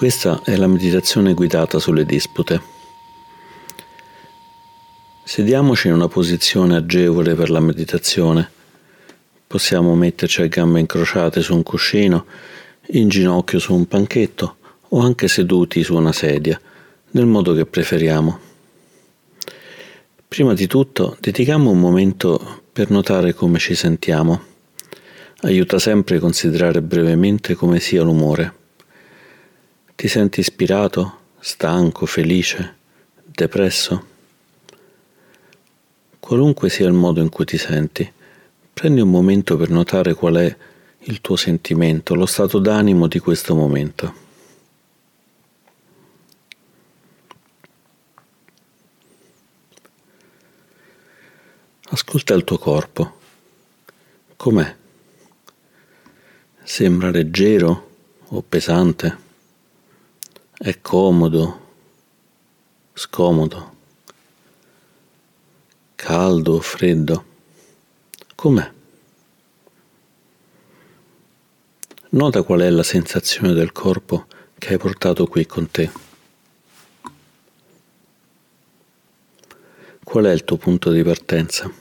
Questa è la meditazione guidata sulle dispute. Sediamoci in una posizione agevole per la meditazione. Possiamo metterci a gambe incrociate su un cuscino, in ginocchio su un panchetto o anche seduti su una sedia, nel modo che preferiamo. Prima di tutto, dedichiamo un momento per notare come ci sentiamo. Aiuta sempre a considerare brevemente come sia l'umore. Ti senti ispirato, stanco, felice, depresso? Qualunque sia il modo in cui ti senti, prendi un momento per notare qual è il tuo sentimento, lo stato d'animo di questo momento. Ascolta il tuo corpo. Com'è? Sembra leggero o pesante? È comodo, scomodo, caldo o freddo? Com'è? Nota qual è la sensazione del corpo che hai portato qui con te. Qual è il tuo punto di partenza?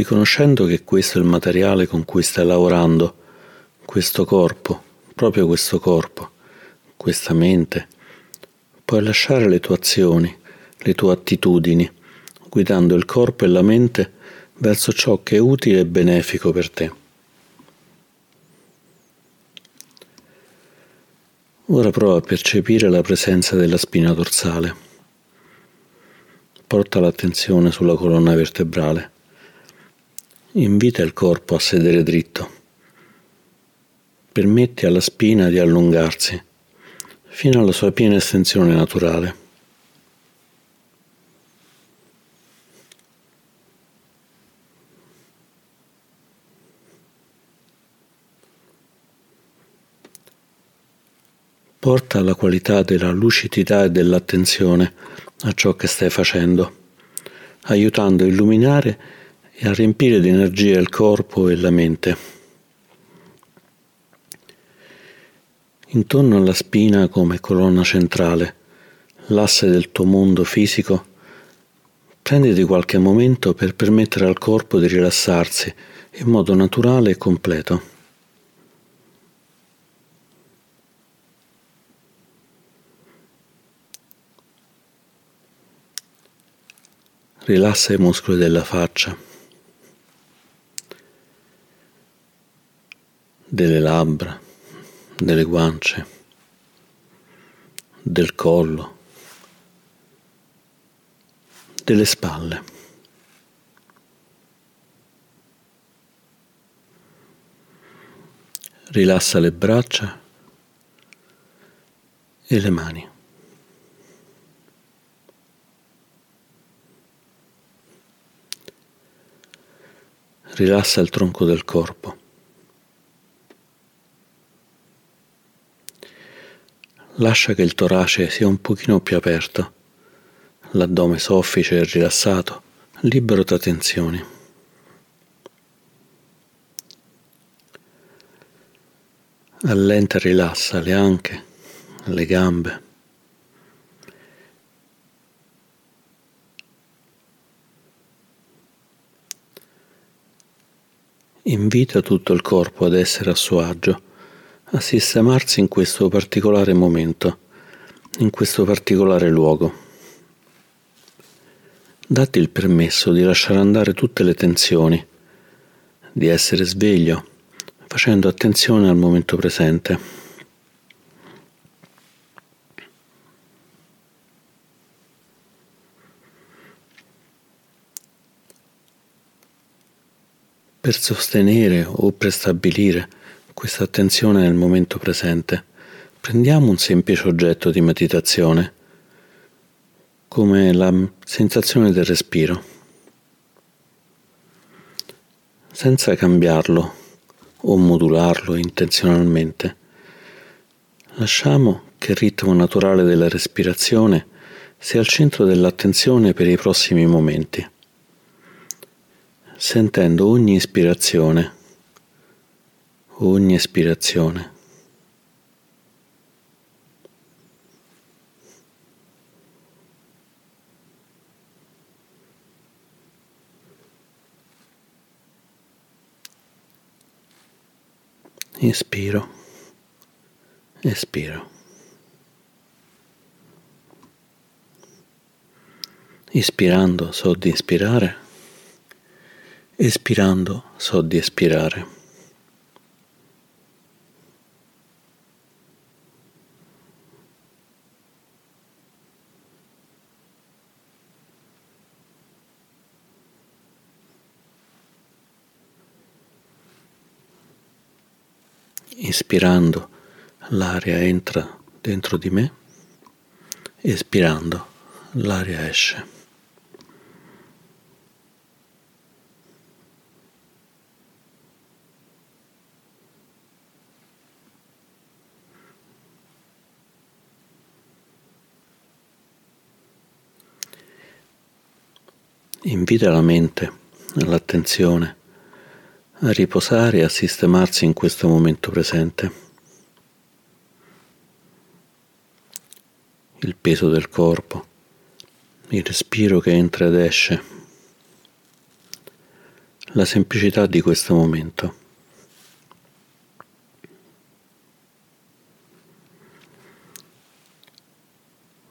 Riconoscendo che questo è il materiale con cui stai lavorando, questo corpo, proprio questo corpo, questa mente, puoi lasciare le tue azioni, le tue attitudini, guidando il corpo e la mente verso ciò che è utile e benefico per te. Ora prova a percepire la presenza della spina dorsale. Porta l'attenzione sulla colonna vertebrale. Invita il corpo a sedere dritto. Permetti alla spina di allungarsi fino alla sua piena estensione naturale. Porta la qualità della lucidità e dell'attenzione a ciò che stai facendo, aiutando a illuminare e a riempire di energia il corpo e la mente. Intorno alla spina come colonna centrale, l'asse del tuo mondo fisico, prenditi qualche momento per permettere al corpo di rilassarsi in modo naturale e completo. Rilassa i muscoli della faccia. Delle labbra, delle guance, del collo, delle spalle. Rilassa le braccia e le mani. Rilassa il tronco del corpo. Lascia che il torace sia un pochino più aperto, l'addome soffice e rilassato, libero da tensioni. Allenta e rilassa le anche, le gambe. Invita tutto il corpo ad essere a suo agio a sistemarsi in questo particolare momento, in questo particolare luogo. Datti il permesso di lasciare andare tutte le tensioni, di essere sveglio, facendo attenzione al momento presente. Per sostenere o prestabilire questa attenzione nel momento presente, prendiamo un semplice oggetto di meditazione, come la sensazione del respiro, senza cambiarlo o modularlo intenzionalmente. Lasciamo che il ritmo naturale della respirazione sia al centro dell'attenzione per i prossimi momenti. sentendo ogni ispirazione, ogni espirazione. Inspiro, espiro. Ispirando so di ispirare, espirando so di espirare. Ispirando l'aria entra dentro di me, espirando l'aria esce. Invita la mente, l'attenzione a riposare e a sistemarsi in questo momento presente. Il peso del corpo, il respiro che entra ed esce, la semplicità di questo momento.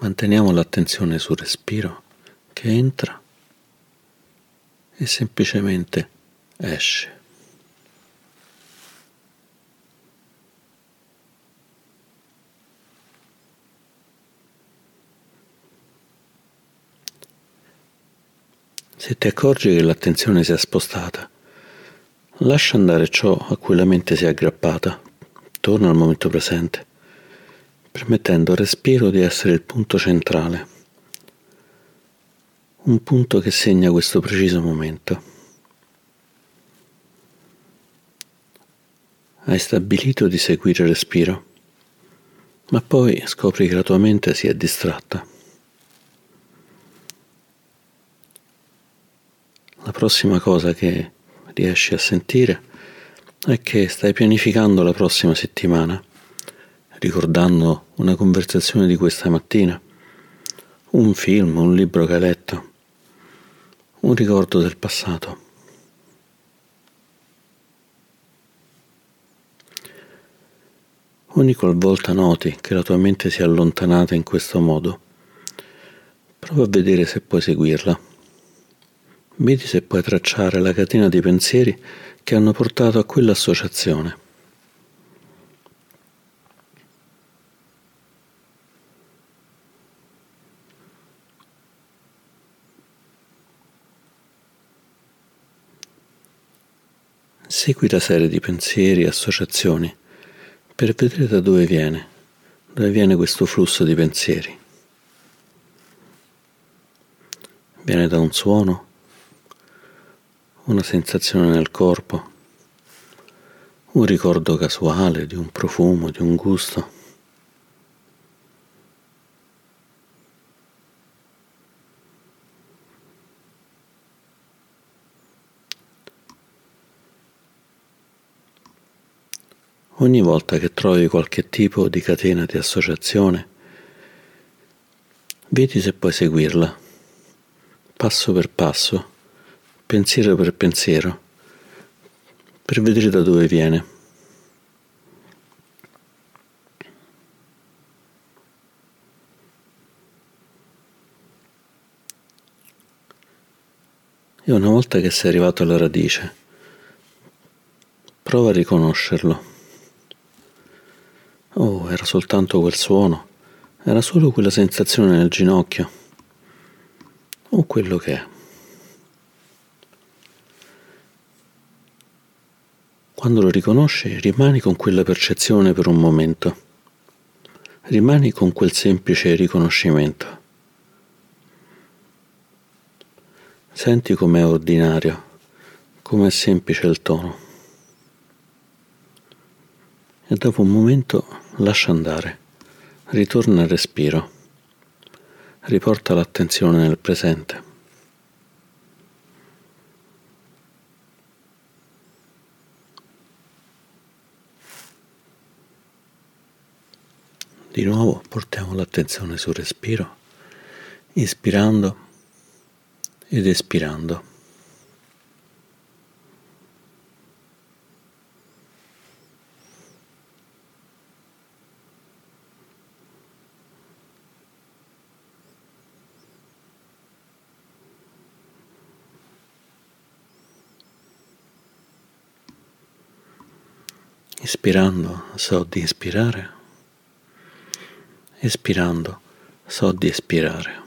Manteniamo l'attenzione sul respiro che entra e semplicemente esce. Se ti accorgi che l'attenzione si è spostata, lascia andare ciò a cui la mente si è aggrappata, torna al momento presente, permettendo al respiro di essere il punto centrale un punto che segna questo preciso momento. Hai stabilito di seguire il respiro, ma poi scopri che la tua mente si è distratta. La prossima cosa che riesci a sentire è che stai pianificando la prossima settimana, ricordando una conversazione di questa mattina, un film, un libro che hai letto un ricordo del passato. Ogni qualvolta noti che la tua mente si è allontanata in questo modo, prova a vedere se puoi seguirla. Vedi se puoi tracciare la catena di pensieri che hanno portato a quell'associazione. Segui la serie di pensieri e associazioni per vedere da dove viene, dove viene questo flusso di pensieri. Viene da un suono, una sensazione nel corpo, un ricordo casuale di un profumo, di un gusto. Ogni volta che trovi qualche tipo di catena di associazione, vedi se puoi seguirla, passo per passo, pensiero per pensiero, per vedere da dove viene. E una volta che sei arrivato alla radice, prova a riconoscerlo. Oh, era soltanto quel suono, era solo quella sensazione nel ginocchio, o quello che è. Quando lo riconosci, rimani con quella percezione per un momento, rimani con quel semplice riconoscimento. Senti com'è ordinario, com'è semplice il tono e dopo un momento lascia andare, ritorna al respiro, riporta l'attenzione nel presente. Di nuovo portiamo l'attenzione sul respiro, ispirando ed espirando. Ispirando so di ispirare, espirando so di espirare.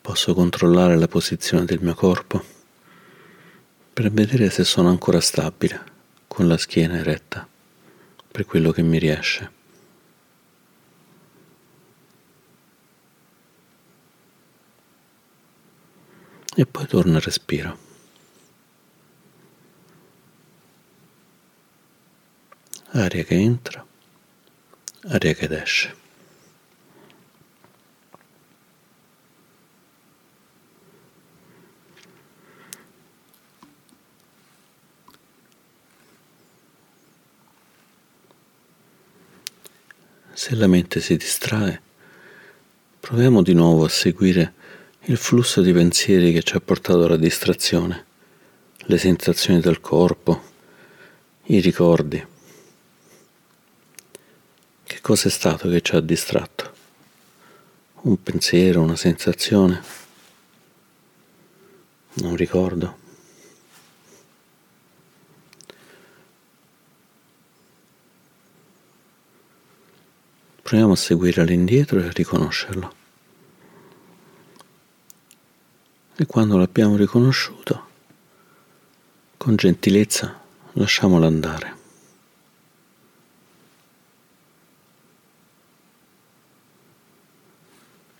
Posso controllare la posizione del mio corpo per vedere se sono ancora stabile, con la schiena eretta, per quello che mi riesce. e poi torna al respiro. Aria che entra, aria che esce. Se la mente si distrae, proviamo di nuovo a seguire il flusso di pensieri che ci ha portato alla distrazione, le sensazioni del corpo, i ricordi. Che cosa è stato che ci ha distratto? Un pensiero, una sensazione, un ricordo. Proviamo a seguire all'indietro e a riconoscerlo. e quando l'abbiamo riconosciuto, con gentilezza lasciamolo andare.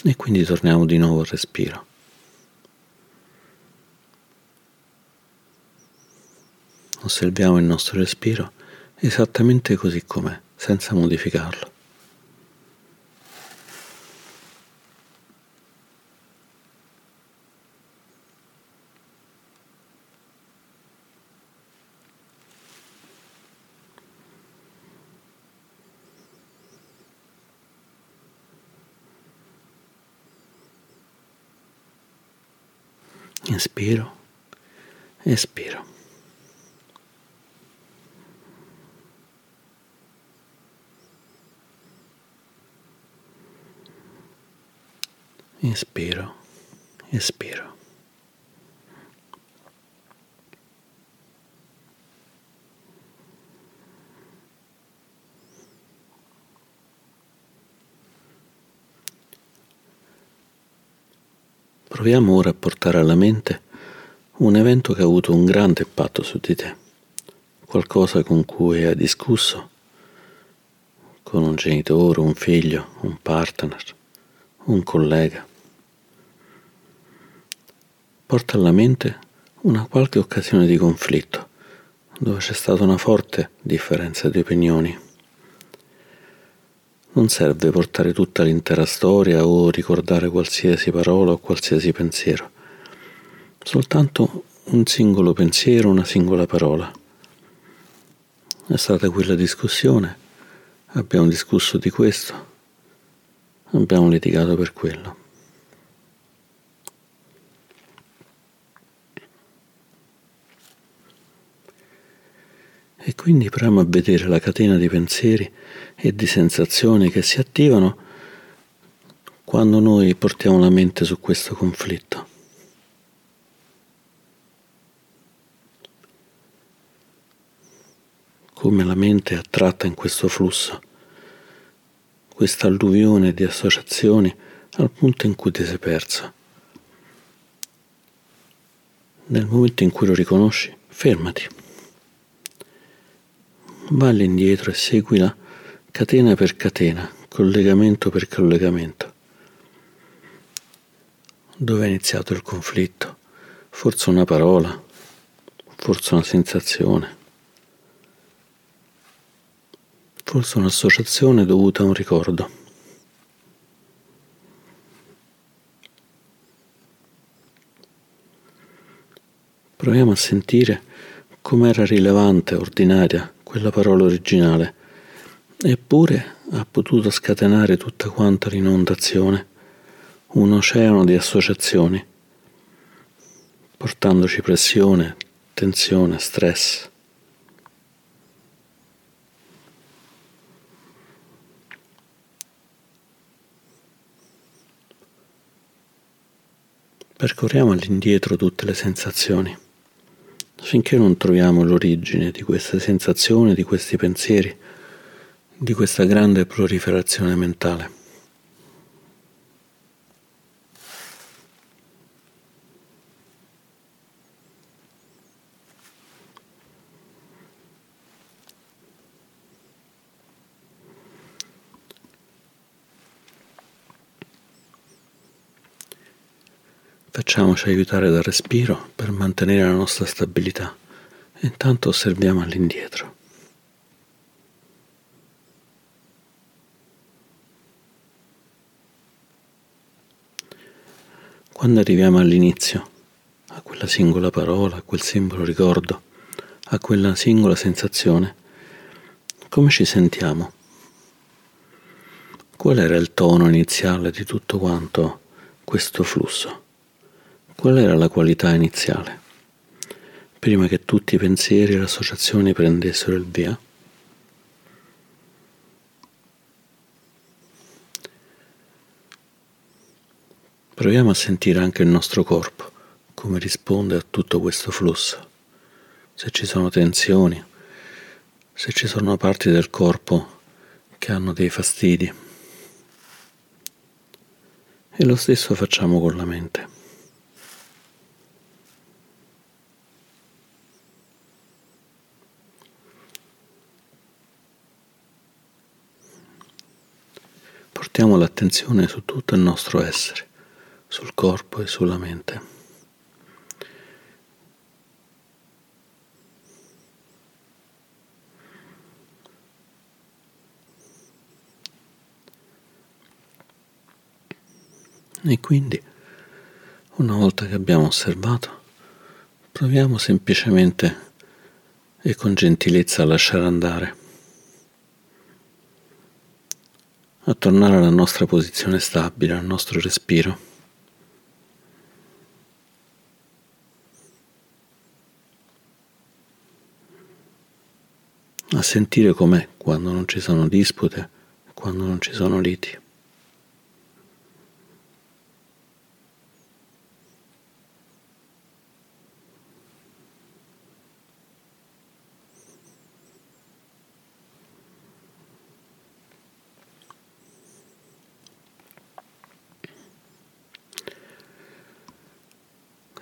E quindi torniamo di nuovo al respiro. Osserviamo il nostro respiro esattamente così com'è, senza modificarlo. Inspiro, espiro. Inspiro, espiro. Proviamo ora a portare alla mente un evento che ha avuto un grande impatto su di te, qualcosa con cui hai discusso, con un genitore, un figlio, un partner, un collega. Porta alla mente una qualche occasione di conflitto, dove c'è stata una forte differenza di opinioni non serve portare tutta l'intera storia o ricordare qualsiasi parola o qualsiasi pensiero, soltanto un singolo pensiero, una singola parola. È stata quella discussione, abbiamo discusso di questo, abbiamo litigato per quello. E quindi proviamo a vedere la catena di pensieri e di sensazioni che si attivano quando noi portiamo la mente su questo conflitto. Come la mente è attratta in questo flusso, questa alluvione di associazioni al punto in cui ti sei perso. Nel momento in cui lo riconosci, fermati va all'indietro e seguila catena per catena, collegamento per collegamento. Dove è iniziato il conflitto? Forse una parola, forse una sensazione, forse un'associazione dovuta a un ricordo. Proviamo a sentire com'era rilevante, ordinaria quella parola originale, eppure ha potuto scatenare tutta quanta l'inondazione, un oceano di associazioni, portandoci pressione, tensione, stress. Percorriamo all'indietro tutte le sensazioni, finché non troviamo l'origine di queste sensazioni, di questi pensieri, di questa grande proliferazione mentale. Facciamoci aiutare dal respiro per mantenere la nostra stabilità e intanto osserviamo all'indietro. Quando arriviamo all'inizio, a quella singola parola, a quel simbolo ricordo, a quella singola sensazione, come ci sentiamo? Qual era il tono iniziale di tutto quanto questo flusso? Qual era la qualità iniziale? Prima che tutti i pensieri e le associazioni prendessero il via? Proviamo a sentire anche il nostro corpo, come risponde a tutto questo flusso. Se ci sono tensioni, se ci sono parti del corpo che hanno dei fastidi. E lo stesso facciamo con la mente. Portiamo l'attenzione su tutto il nostro essere sul corpo e sulla mente. E quindi, una volta che abbiamo osservato, proviamo semplicemente e con gentilezza a lasciare andare, a tornare alla nostra posizione stabile, al nostro respiro. a sentire com'è quando non ci sono dispute, quando non ci sono liti.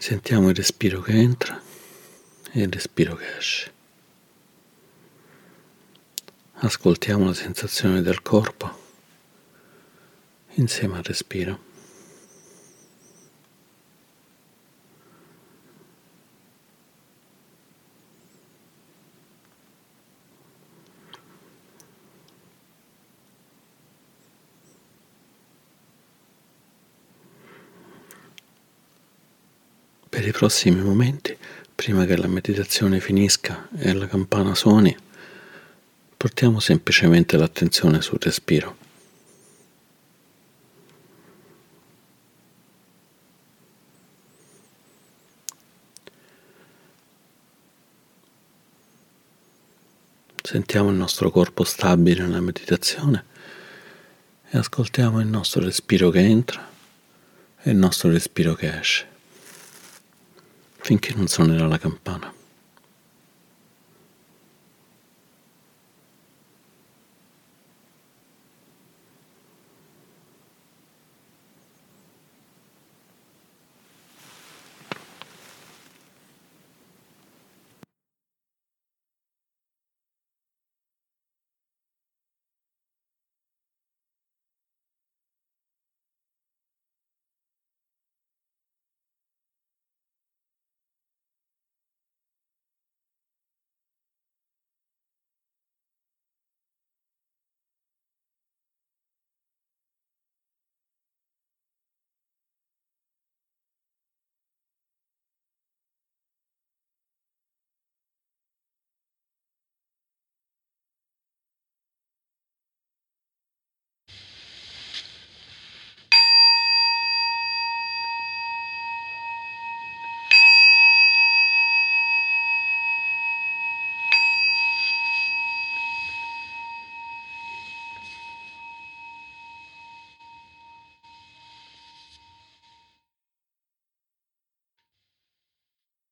Sentiamo il respiro che entra e il respiro che esce. Ascoltiamo la sensazione del corpo insieme al respiro. Per i prossimi momenti, prima che la meditazione finisca e la campana suoni, Portiamo semplicemente l'attenzione sul respiro. Sentiamo il nostro corpo stabile nella meditazione e ascoltiamo il nostro respiro che entra e il nostro respiro che esce, finché non suonerà la campana.